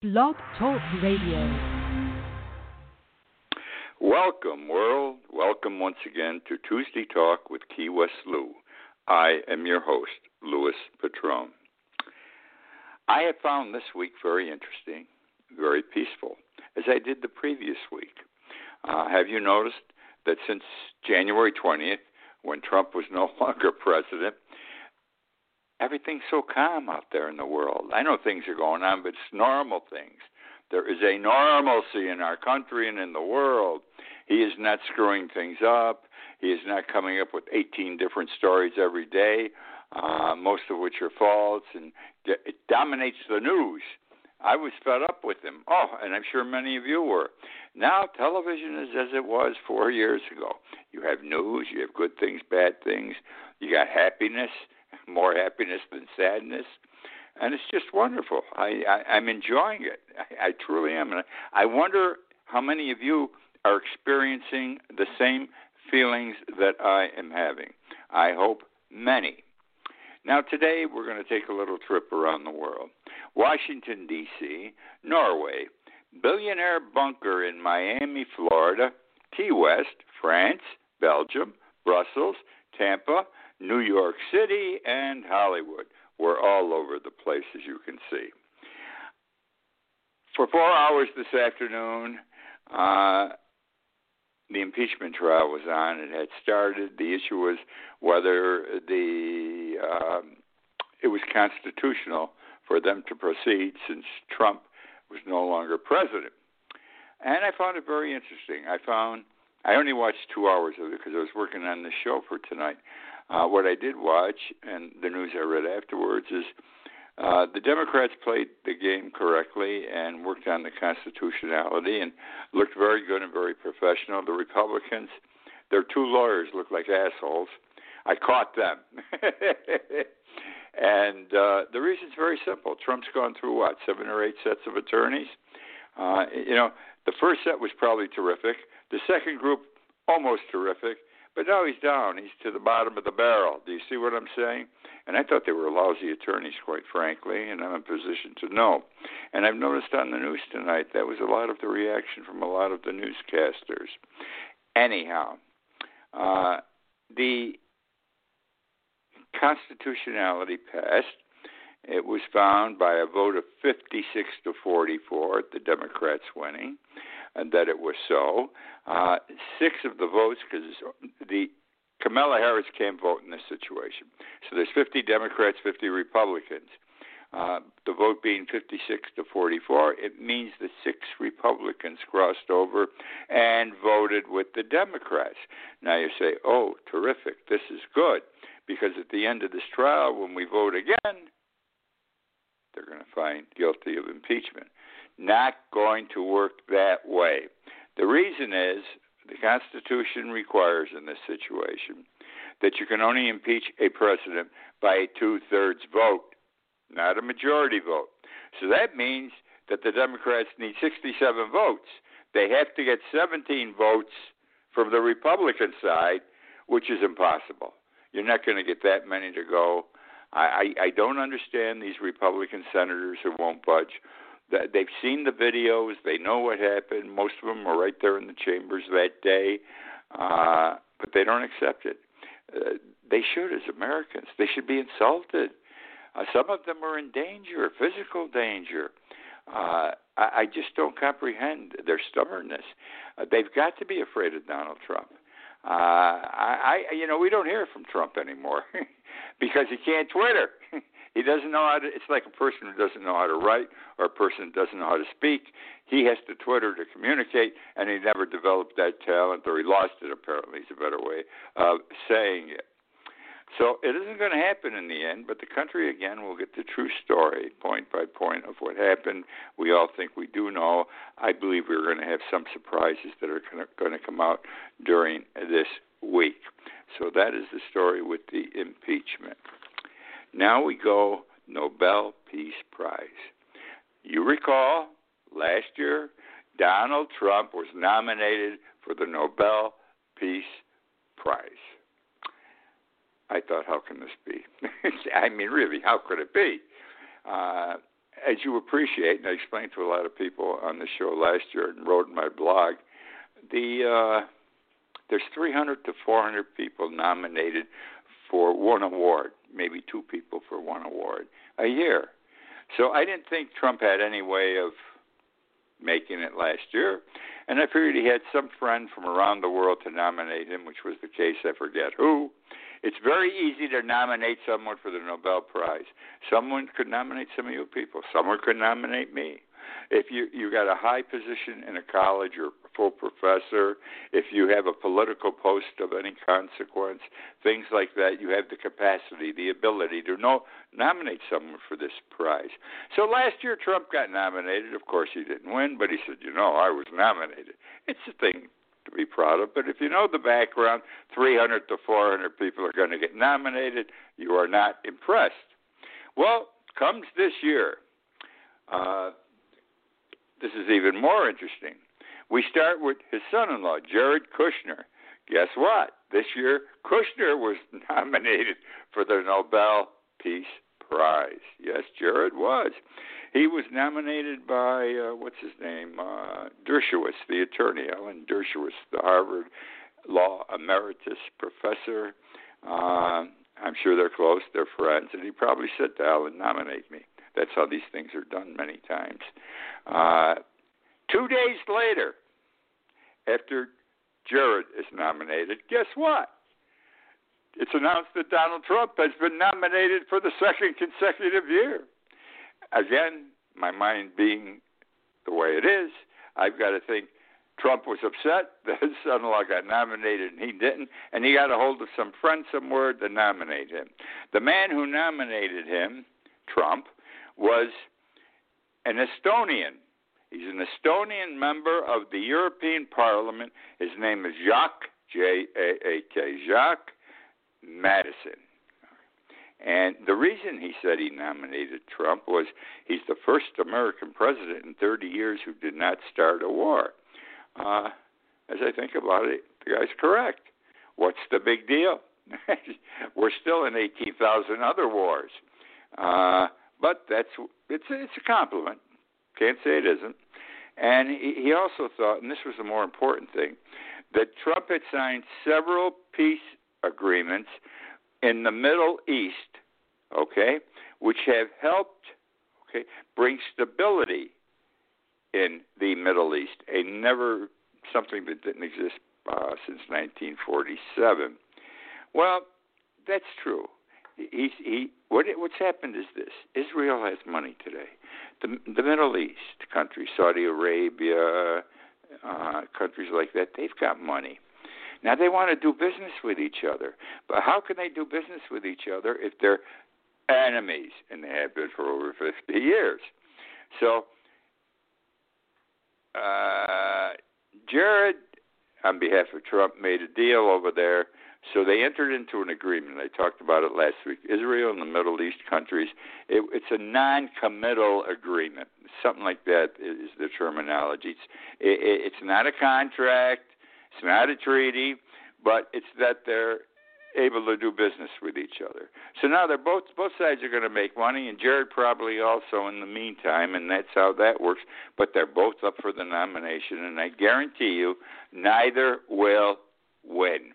Blog Talk Radio. Welcome, world. Welcome once again to Tuesday Talk with Key West Lou. I am your host, Louis Patron. I have found this week very interesting, very peaceful, as I did the previous week. Uh, have you noticed that since January 20th, when Trump was no longer president, everything's so calm out there in the world. I know things are going on, but it's normal things. There is a normalcy in our country and in the world. He is not screwing things up. He is not coming up with 18 different stories every day, uh, most of which are false, and it dominates the news. I was fed up with him. Oh, and I'm sure many of you were. Now television is as it was four years ago. You have news, you have good things, bad things, you got happiness, more happiness than sadness, and it's just wonderful. I, I I'm enjoying it. I, I truly am. And I, I wonder how many of you are experiencing the same feelings that I am having. I hope many. Now, today we're going to take a little trip around the world. Washington, D.C., Norway, billionaire bunker in Miami, Florida, Key West, France, Belgium, Brussels, Tampa, New York City, and Hollywood. We're all over the place, as you can see. For four hours this afternoon, uh, the impeachment trial was on. It had started. The issue was whether the um, it was constitutional for them to proceed since Trump was no longer president. And I found it very interesting. I found I only watched two hours of it because I was working on the show for tonight. Uh, what I did watch, and the news I read afterwards, is uh, the Democrats played the game correctly and worked on the constitutionality and looked very good and very professional. The Republicans, their two lawyers looked like assholes. I caught them. and uh, the reason's very simple. Trump's gone through what, seven or eight sets of attorneys? Uh, you know, the first set was probably terrific. The second group, almost terrific. But now he's down. He's to the bottom of the barrel. Do you see what I'm saying? And I thought they were lousy attorneys, quite frankly, and I'm in position to know. And I've noticed on the news tonight that was a lot of the reaction from a lot of the newscasters. Anyhow, uh, the constitutionality passed. It was found by a vote of 56 to 44, the Democrats winning, and that it was so. Uh, six of the votes, because the Kamala Harris can't vote in this situation. So there's 50 Democrats, 50 Republicans. Uh, the vote being 56 to 44, it means that six Republicans crossed over and voted with the Democrats. Now you say, oh, terrific, this is good, because at the end of this trial, when we vote again, they're going to find guilty of impeachment. Not going to work that way. The reason is the Constitution requires in this situation that you can only impeach a president by a two thirds vote, not a majority vote. So that means that the Democrats need 67 votes. They have to get 17 votes from the Republican side, which is impossible. You're not going to get that many to go. I, I, I don't understand these Republican senators who won't budge. They've seen the videos. They know what happened. Most of them were right there in the chambers that day, uh, but they don't accept it. Uh, they should, as Americans. They should be insulted. Uh, some of them are in danger, physical danger. Uh, I, I just don't comprehend their stubbornness. Uh, they've got to be afraid of Donald Trump. Uh, I, I, you know, we don't hear from Trump anymore because he can't Twitter. He doesn't know how to. It's like a person who doesn't know how to write or a person who doesn't know how to speak. He has to Twitter to communicate, and he never developed that talent, or he lost it. Apparently, is a better way of saying it. So it isn't going to happen in the end, but the country again will get the true story, point by point, of what happened. We all think we do know. I believe we're going to have some surprises that are going to come out during this week. So that is the story with the impeachment. Now we go Nobel Peace Prize. You recall last year Donald Trump was nominated for the Nobel Peace Prize. I thought, how can this be? I mean, really, how could it be? Uh, as you appreciate, and I explained to a lot of people on the show last year and wrote in my blog, the uh, there's 300 to 400 people nominated for one award, maybe two people for one award a year. So I didn't think Trump had any way of making it last year. And I figured he had some friend from around the world to nominate him, which was the case, I forget who. It's very easy to nominate someone for the Nobel Prize. Someone could nominate some of you people. Someone could nominate me. If you you got a high position in a college or full professor, if you have a political post of any consequence, things like that, you have the capacity, the ability to know, nominate someone for this prize. So last year Trump got nominated. Of course he didn't win, but he said, you know, I was nominated. It's a thing to be proud of. But if you know the background, 300 to 400 people are going to get nominated. You are not impressed. Well, comes this year. Uh, this is even more interesting. We start with his son in law, Jared Kushner. Guess what? This year, Kushner was nominated for the Nobel Peace Prize. Yes, Jared was. He was nominated by, uh, what's his name? Uh, Dershowitz, the attorney, Alan Dershowitz, the Harvard Law Emeritus Professor. Uh, I'm sure they're close, they're friends, and he probably said to Alan, nominate me. That's how these things are done many times. Uh, two days later, after Jared is nominated, guess what? It's announced that Donald Trump has been nominated for the second consecutive year. Again, my mind being the way it is, I've got to think Trump was upset that his son in law got nominated and he didn't, and he got a hold of some friend somewhere to nominate him. The man who nominated him, Trump, was an Estonian. He's an Estonian member of the European Parliament. His name is Jaak, J A A K, Jaak Madison. And the reason he said he nominated Trump was he's the first American president in 30 years who did not start a war. Uh, as I think about it, the guy's correct. What's the big deal? We're still in 18,000 other wars. Uh, but that's it's it's a compliment. Can't say it isn't. And he, he also thought, and this was the more important thing, that Trump had signed several peace agreements in the Middle East, okay, which have helped, okay, bring stability in the Middle East. A never something that didn't exist uh, since 1947. Well, that's true he, he, what, what's happened is this: Israel has money today. The, the Middle East countries, Saudi Arabia, uh, countries like that, they've got money. Now they want to do business with each other, but how can they do business with each other if they're enemies and they have been for over 50 years? So, uh, Jared, on behalf of Trump, made a deal over there so they entered into an agreement. I talked about it last week. Israel and the Middle East countries. It, it's a non-committal agreement. Something like that is the terminology. It's it, it's not a contract. It's not a treaty, but it's that they're able to do business with each other. So now they're both both sides are going to make money, and Jared probably also in the meantime, and that's how that works. But they're both up for the nomination, and I guarantee you, neither will win.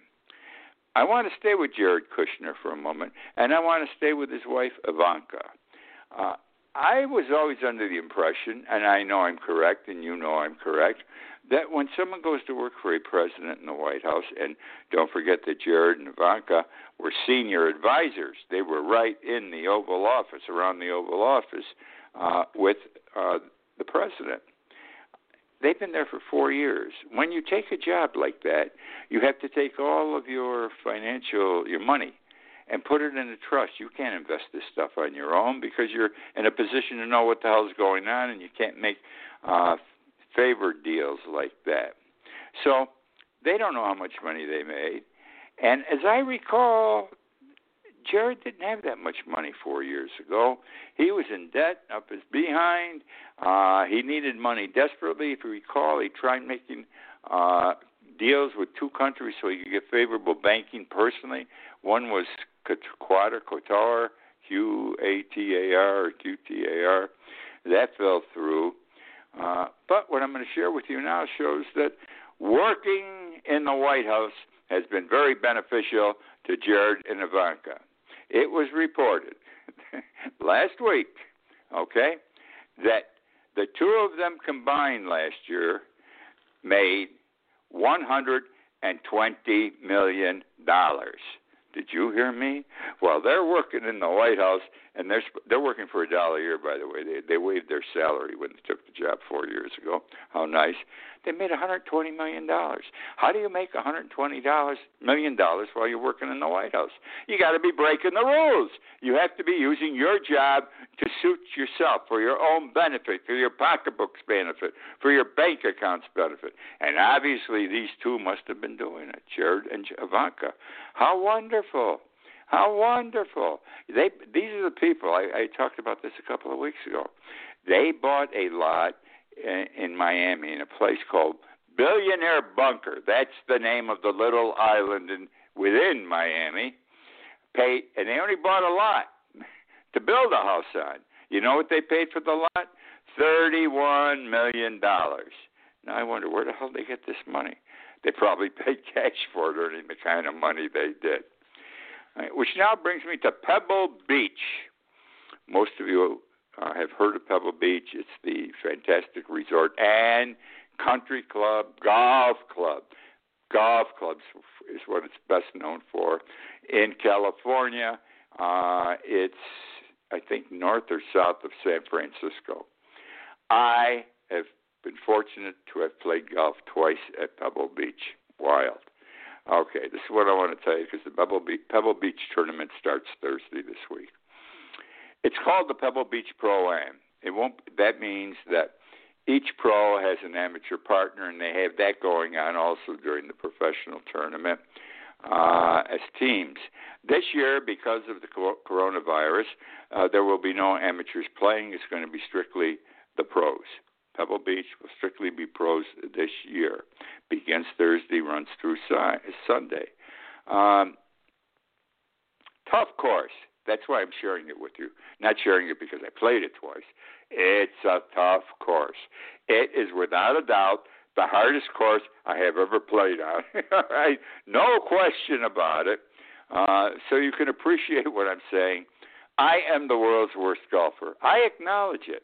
I want to stay with Jared Kushner for a moment, and I want to stay with his wife Ivanka. Uh, I was always under the impression, and I know I'm correct, and you know I'm correct, that when someone goes to work for a president in the White House, and don't forget that Jared and Ivanka were senior advisors, they were right in the Oval Office, around the Oval Office, uh, with uh, the president. They've been there for four years. When you take a job like that, you have to take all of your financial, your money, and put it in a trust. You can't invest this stuff on your own because you're in a position to know what the hell is going on, and you can't make uh, favored deals like that. So they don't know how much money they made. And as I recall, Jared didn't have that much money four years ago. He was in debt up his behind. Uh, he needed money desperately. If you recall, he tried making uh, deals with two countries so he could get favorable banking personally. One was Qatar, Qatar, Q A T A R Q T A R. That fell through. Uh, but what I'm going to share with you now shows that working in the White House has been very beneficial to Jared and Ivanka. It was reported last week, okay, that the two of them combined last year made 120 million dollars. Did you hear me? Well, they're working in the White House, and they're they're working for a dollar a year. By the way, they they waived their salary when they took the job four years ago. How nice! They made 120 million dollars. How do you make 120 dollars million dollars while you're working in the White House? You got to be breaking the rules. You have to be using your job to suit yourself for your own benefit, for your pocketbook's benefit, for your bank account's benefit. And obviously, these two must have been doing it, Jared and Ivanka. How wonderful! How wonderful! They these are the people I, I talked about this a couple of weeks ago. They bought a lot in, in Miami in a place called Billionaire Bunker. That's the name of the little island in, within Miami. Paid and they only bought a lot to build a house on. You know what they paid for the lot? Thirty-one million dollars. Now I wonder where the hell they get this money. They probably paid cash for it, earning the kind of money they did. Right, which now brings me to Pebble Beach. Most of you uh, have heard of Pebble Beach. It's the fantastic resort and country club, golf club. Golf clubs is what it's best known for. In California, uh, it's, I think, north or south of San Francisco. I have been fortunate to have played golf twice at Pebble Beach. Wild. Okay, this is what I want to tell you because the Pebble Beach, Pebble Beach tournament starts Thursday this week. It's called the Pebble Beach Pro Am. It won't. That means that each pro has an amateur partner, and they have that going on also during the professional tournament uh, as teams. This year, because of the coronavirus, uh, there will be no amateurs playing. It's going to be strictly the pros. Pebble Beach will strictly be pros this year. Begins Thursday, runs through Sunday. Um, tough course. That's why I'm sharing it with you. Not sharing it because I played it twice. It's a tough course. It is without a doubt the hardest course I have ever played on. right? No question about it. Uh, so you can appreciate what I'm saying. I am the world's worst golfer. I acknowledge it.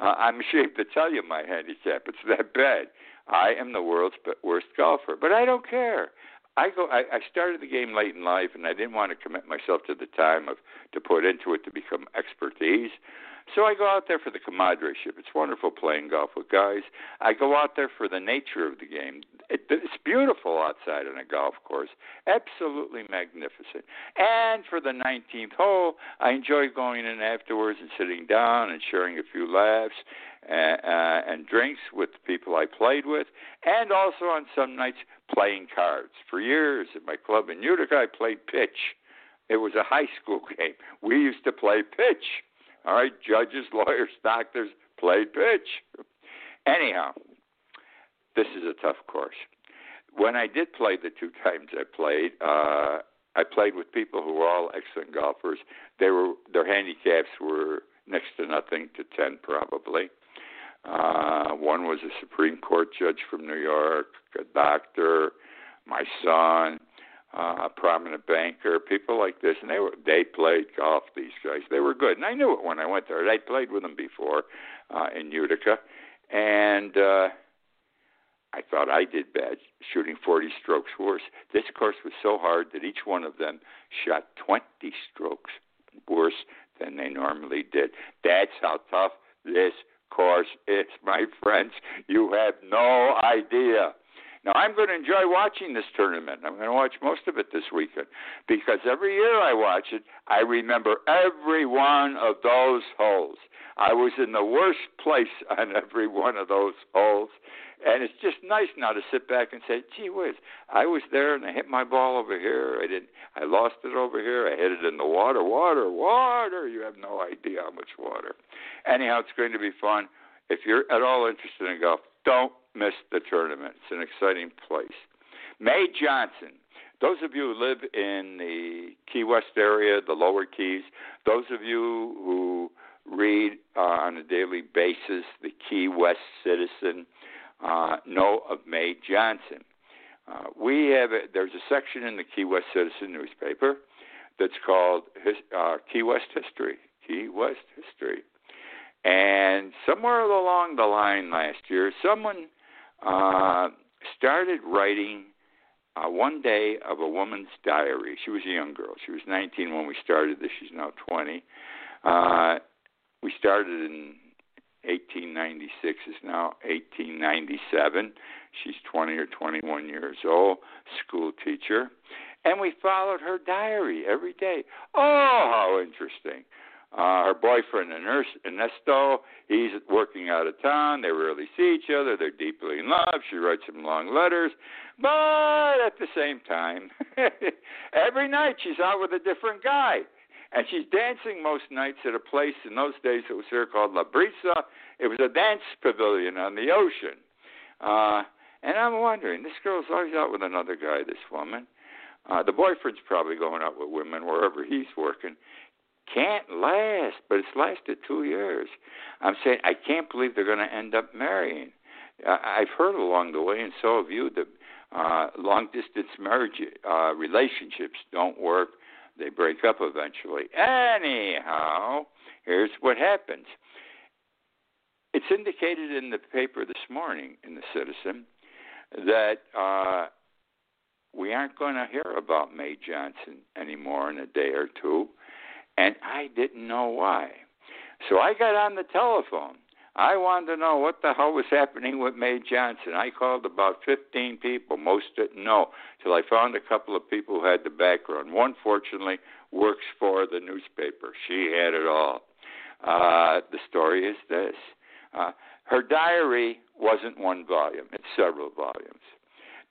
Uh, I'm ashamed to tell you my handicap. It's that bad. I am the world's worst golfer, but I don't care. I go. I, I started the game late in life, and I didn't want to commit myself to the time of to put into it to become expertise. So I go out there for the comradeship. It's wonderful playing golf with guys. I go out there for the nature of the game. It, it's beautiful outside on a golf course, absolutely magnificent. And for the 19th hole, I enjoy going in afterwards and sitting down and sharing a few laughs and, uh, and drinks with the people I played with, and also on some nights playing cards. For years at my club in Utica, I played pitch. It was a high school game. We used to play pitch all right, judges, lawyers, doctors played pitch. Anyhow, this is a tough course. When I did play the two times I played, uh, I played with people who were all excellent golfers. They were their handicaps were next to nothing to ten probably. Uh, one was a Supreme Court judge from New York, a doctor, my son uh, a prominent banker, people like this, and they were they played golf. These guys, they were good, and I knew it when I went there. I played with them before uh, in Utica, and uh, I thought I did bad, shooting 40 strokes worse. This course was so hard that each one of them shot 20 strokes worse than they normally did. That's how tough this course is, my friends. You have no idea. Now, I'm going to enjoy watching this tournament. I'm going to watch most of it this weekend because every year I watch it, I remember every one of those holes. I was in the worst place on every one of those holes. And it's just nice now to sit back and say, "Gee whiz, I was there and I hit my ball over here. I didn't. I lost it over here. I hit it in the water. Water, water. You have no idea how much water. Anyhow, it's going to be fun. If you're at all interested in golf, don't miss the tournament. It's an exciting place. May Johnson. Those of you who live in the Key West area, the lower Keys, those of you who read uh, on a daily basis the Key West Citizen uh, know of May Johnson. Uh, we have a, there's a section in the Key West Citizen newspaper that's called his, uh, Key West History. Key West History. And somewhere along the line last year, someone uh, started writing uh, one day of a woman's diary. She was a young girl. She was 19 when we started this. She's now 20. Uh, we started in 1896. Is now 1897. She's 20 or 21 years old. School teacher, and we followed her diary every day. Oh, how interesting! Uh, her boyfriend, Ernesto, he's working out of town. They rarely see each other. They're deeply in love. She writes him long letters. But at the same time, every night she's out with a different guy. And she's dancing most nights at a place in those days it was here called La Brisa. It was a dance pavilion on the ocean. Uh, and I'm wondering, this girl's always out with another guy, this woman. Uh, the boyfriend's probably going out with women wherever he's working can't last, but it's lasted two years. I'm saying I can't believe they're going to end up marrying. I've heard along the way, and so have you, that uh, long distance marriage uh, relationships don't work. They break up eventually. Anyhow, here's what happens. It's indicated in the paper this morning in the Citizen that uh, we aren't going to hear about May Johnson anymore in a day or two and I didn't know why. So I got on the telephone. I wanted to know what the hell was happening with May Johnson. I called about 15 people. Most didn't know till I found a couple of people who had the background. One, fortunately, works for the newspaper. She had it all. Uh, the story is this uh, her diary wasn't one volume, it's several volumes.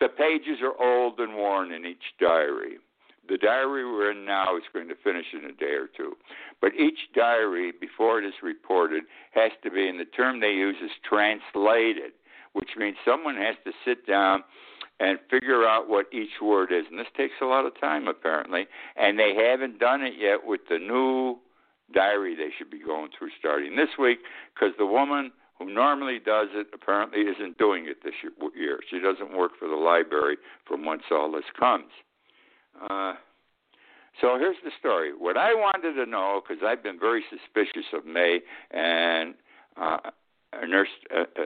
The pages are old and worn in each diary. The diary we're in now is going to finish in a day or two. But each diary, before it is reported, has to be, and the term they use is translated, which means someone has to sit down and figure out what each word is. And this takes a lot of time, apparently. And they haven't done it yet with the new diary they should be going through starting this week because the woman who normally does it apparently isn't doing it this year. She doesn't work for the library from whence all this comes. Uh, so here's the story. What I wanted to know, because I've been very suspicious of May and uh, nurse, uh, uh,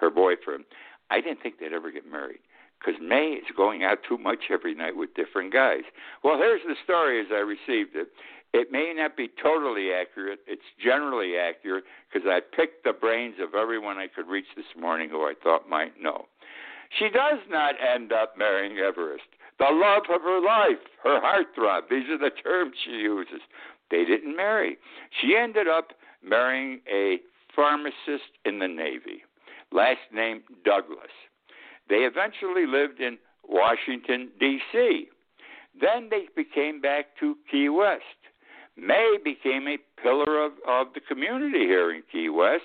her boyfriend, I didn't think they'd ever get married because May is going out too much every night with different guys. Well, here's the story as I received it. It may not be totally accurate. It's generally accurate because I picked the brains of everyone I could reach this morning who I thought might know. She does not end up marrying Everest the love of her life, her heartthrob. These are the terms she uses. They didn't marry. She ended up marrying a pharmacist in the Navy, last name Douglas. They eventually lived in Washington, D.C. Then they became back to Key West. May became a pillar of, of the community here in Key West.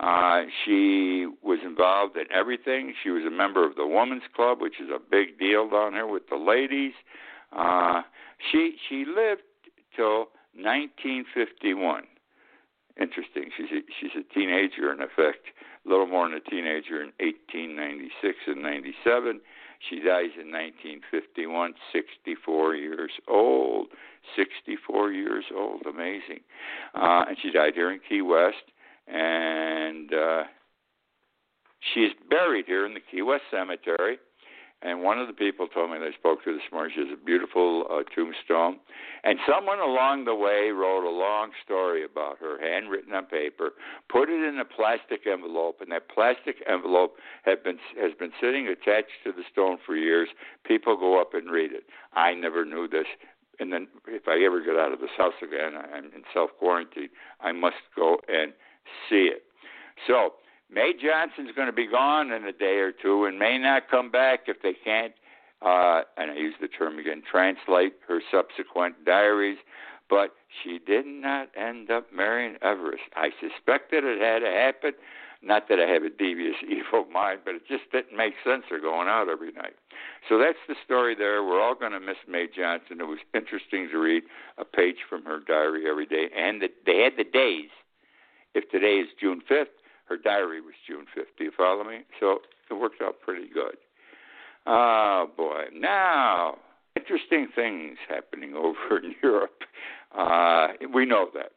Uh, she was involved in everything. She was a member of the Women's Club, which is a big deal down here with the ladies. Uh, she she lived till 1951. Interesting. She's a, she's a teenager in effect, a little more than a teenager in 1896 and 97. She dies in 1951, 64 years old. 64 years old, amazing. Uh, and she died here in Key West and uh, she's buried here in the Key West Cemetery. And one of the people told me they spoke to this morning. She has a beautiful uh, tombstone. And someone along the way wrote a long story about her, handwritten on paper, put it in a plastic envelope, and that plastic envelope had been has been sitting attached to the stone for years. People go up and read it. I never knew this. And then, if I ever get out of this house again, I'm in self quarantine. I must go and see it. So May Johnson's going to be gone in a day or two and may not come back if they can't, uh, and I use the term again, translate her subsequent diaries. But she did not end up marrying Everest. I suspected it had to happen. Not that I have a devious, evil mind, but it just didn't make sense. They're going out every night. So that's the story there. We're all going to miss May Johnson. It was interesting to read a page from her diary every day, and the, they had the days if today is June 5th, her diary was June 5th. Do you follow me? So it worked out pretty good. Oh boy! Now, interesting things happening over in Europe. Uh, we know that.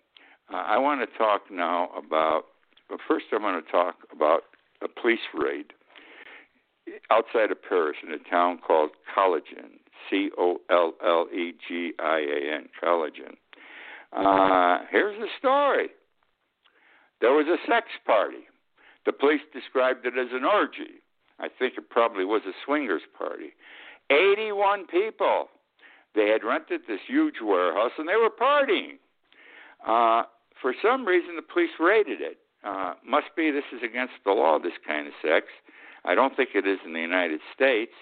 Uh, I want to talk now about. Well, first, I want to talk about a police raid outside of Paris in a town called Collegian, C O L L E G I A N, Collegian. Uh, here's the story. There was a sex party. The police described it as an orgy. I think it probably was a swingers party. 81 people. They had rented this huge warehouse and they were partying. Uh, for some reason, the police raided it. Uh, must be this is against the law, this kind of sex. I don't think it is in the United States,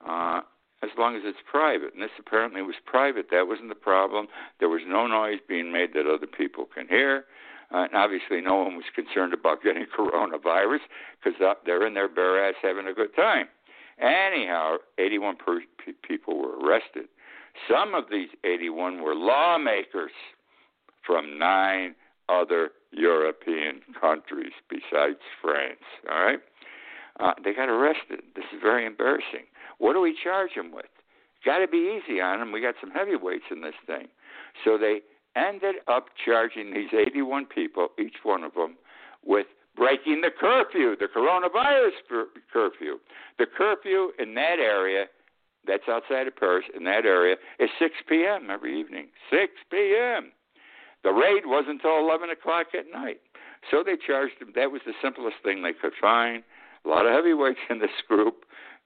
uh, as long as it's private. And this apparently was private. That wasn't the problem. There was no noise being made that other people can hear. Uh, and obviously, no one was concerned about getting coronavirus because they're in their bare ass having a good time. Anyhow, 81 per- people were arrested. Some of these 81 were lawmakers from nine other European countries besides France. All right, uh, they got arrested. This is very embarrassing. What do we charge them with? Got to be easy on them. We got some heavyweights in this thing. So they ended up charging these 81 people, each one of them, with breaking the curfew, the coronavirus curfew. The curfew in that area, that's outside of Paris, in that area, is 6 p.m. every evening. 6 p.m. The raid wasn't until 11 o'clock at night. So they charged them. That was the simplest thing they could find. A lot of heavyweights in this group.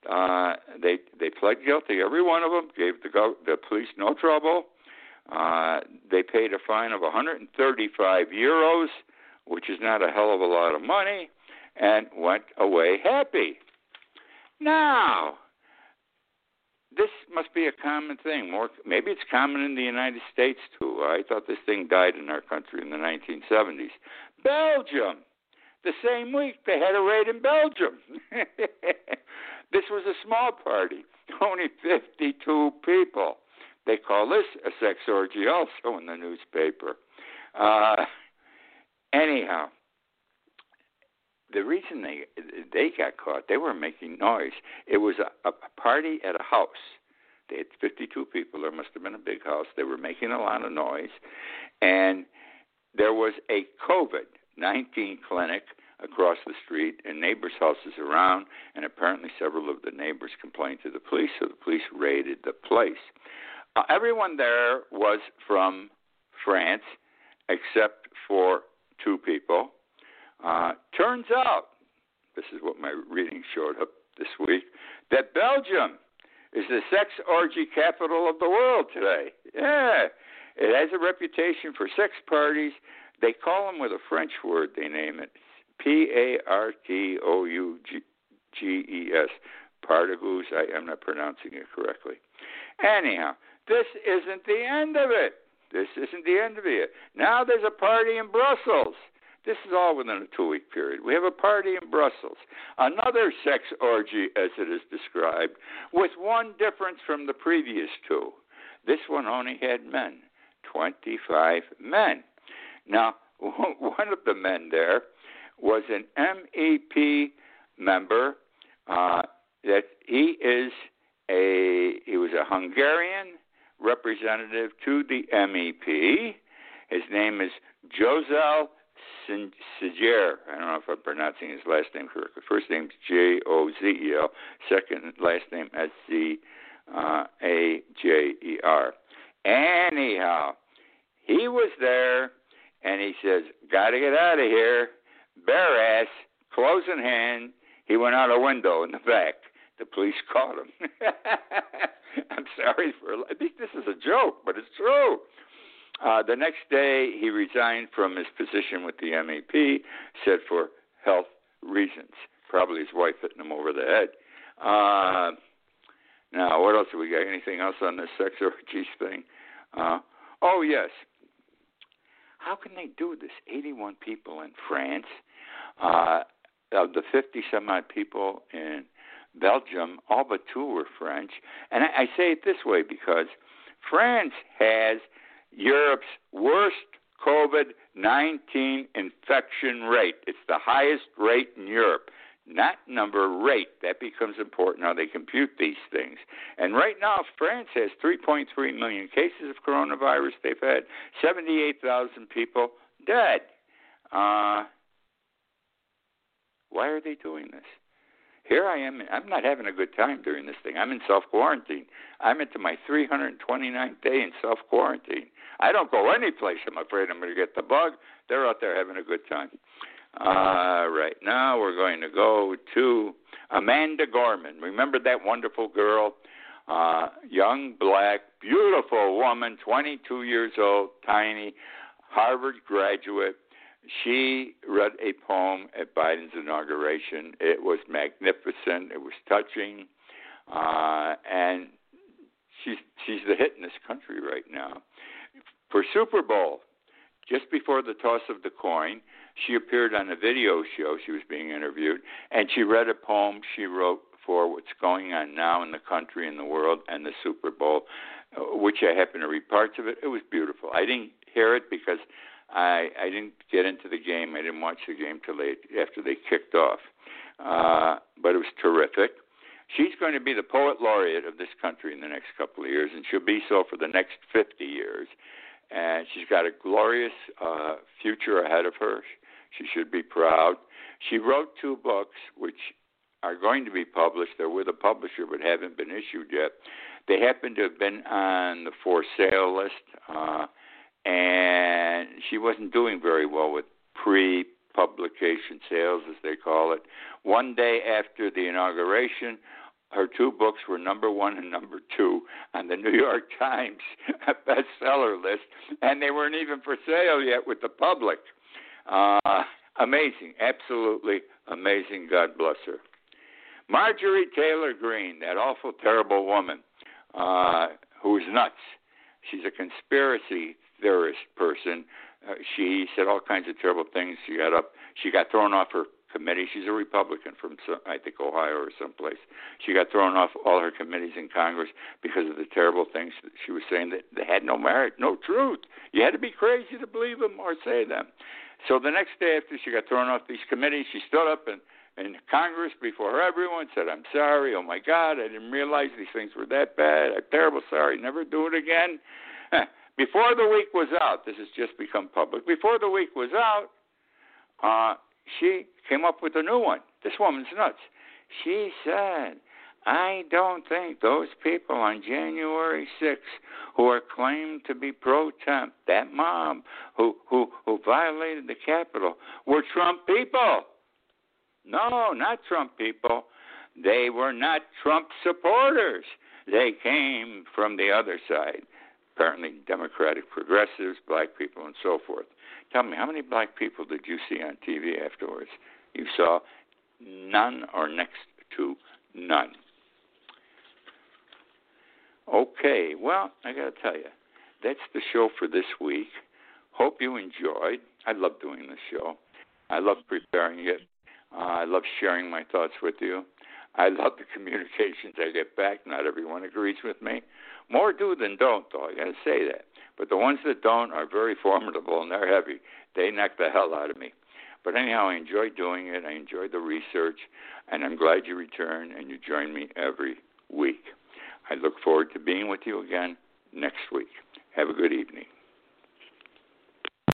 Uh, they they pled guilty. Every one of them gave the go- the police no trouble. Uh, they paid a fine of 135 euros, which is not a hell of a lot of money, and went away happy. Now, this must be a common thing. More, maybe it's common in the United States too. I thought this thing died in our country in the 1970s. Belgium, the same week they had a raid in Belgium. this was a small party, only 52 people. They call this a sex orgy also in the newspaper. Uh, anyhow, the reason they they got caught, they were making noise. It was a, a party at a house. They had 52 people. There must have been a big house. They were making a lot of noise, and there was a COVID 19 clinic across the street and neighbors' houses around, and apparently several of the neighbors complained to the police, so the police raided the place. Everyone there was from France, except for two people. Uh, turns out, this is what my reading showed up this week, that Belgium is the sex orgy capital of the world today. Yeah, it has a reputation for sex parties. They call them with a French word. They name it P A R T O U G E S. Partagoes. I am not pronouncing it correctly. Anyhow, this isn't the end of it. This isn't the end of it. Now there's a party in Brussels. This is all within a two week period. We have a party in Brussels. Another sex orgy, as it is described, with one difference from the previous two. This one only had men 25 men. Now, one of the men there was an MEP member uh, that he is a he was a Hungarian representative to the MEP. His name is Josel Szeger. I don't know if I'm pronouncing his last name correctly. First name's J O Z E L. Second last name S Z uh, A J E R. Anyhow, he was there, and he says, "Got to get out of here." Bare ass, clothes in hand. He went out a window in the back. The police caught him. I'm sorry for. I think this is a joke, but it's true. Uh, the next day, he resigned from his position with the MEP, said for health reasons. Probably his wife hitting him over the head. Uh, now, what else have we got? Anything else on this sex orgies thing? Uh, oh, yes. How can they do this? 81 people in France. Uh, of the 50 some odd people in Belgium, all but two were French. And I, I say it this way because France has Europe's worst COVID 19 infection rate. It's the highest rate in Europe. Not number, rate. That becomes important how they compute these things. And right now, France has 3.3 million cases of coronavirus. They've had 78,000 people dead. Uh, why are they doing this? Here I am. I'm not having a good time during this thing. I'm in self quarantine. I'm into my 329th day in self quarantine. I don't go any place. I'm afraid I'm going to get the bug. They're out there having a good time. Uh, right now, we're going to go to Amanda Gorman. Remember that wonderful girl? Uh, young, black, beautiful woman, 22 years old, tiny, Harvard graduate she read a poem at Biden's inauguration. It was magnificent. It was touching, uh, and she's she's the hit in this country right now. For Super Bowl, just before the toss of the coin, she appeared on a video show. She was being interviewed, and she read a poem she wrote for what's going on now in the country and the world and the Super Bowl, uh, which I happened to read parts of it. It was beautiful. I didn't hear it because I I didn't get into the game. I didn't watch the game till they after they kicked off, uh, but it was terrific. She's going to be the poet laureate of this country in the next couple of years, and she'll be so for the next 50 years. And she's got a glorious uh, future ahead of her. She should be proud. She wrote two books, which are going to be published. They're with a publisher, but haven't been issued yet. They happen to have been on the for sale list. Uh, and she wasn't doing very well with pre publication sales, as they call it. One day after the inauguration, her two books were number one and number two on the New York Times bestseller list, and they weren't even for sale yet with the public. Uh, amazing, absolutely amazing. God bless her. Marjorie Taylor Greene, that awful, terrible woman uh, who's nuts. She's a conspiracy theorist person. Uh, she said all kinds of terrible things. She got up. She got thrown off her committee. She's a Republican from I think Ohio or someplace. She got thrown off all her committees in Congress because of the terrible things that she was saying that they had no merit, no truth. You had to be crazy to believe them or say them. So the next day after she got thrown off these committees, she stood up and in Congress before everyone said, "I'm sorry. Oh my God, I didn't realize these things were that bad. I'm terrible sorry. Never do it again." Before the week was out, this has just become public. Before the week was out, uh, she came up with a new one. This woman's nuts. She said, I don't think those people on January 6th who are claimed to be pro Trump, that mob who, who, who violated the Capitol, were Trump people. No, not Trump people. They were not Trump supporters. They came from the other side apparently Democratic progressives, black people, and so forth. Tell me, how many black people did you see on TV afterwards? You saw none or next to none. Okay, well, I got to tell you, that's the show for this week. Hope you enjoyed. I love doing this show. I love preparing it. Uh, I love sharing my thoughts with you. I love the communications I get back. Not everyone agrees with me. More do than don't, though. I got to say that. But the ones that don't are very formidable and they're heavy. They knock the hell out of me. But anyhow, I enjoy doing it. I enjoy the research, and I'm glad you return and you join me every week. I look forward to being with you again next week. Have a good evening.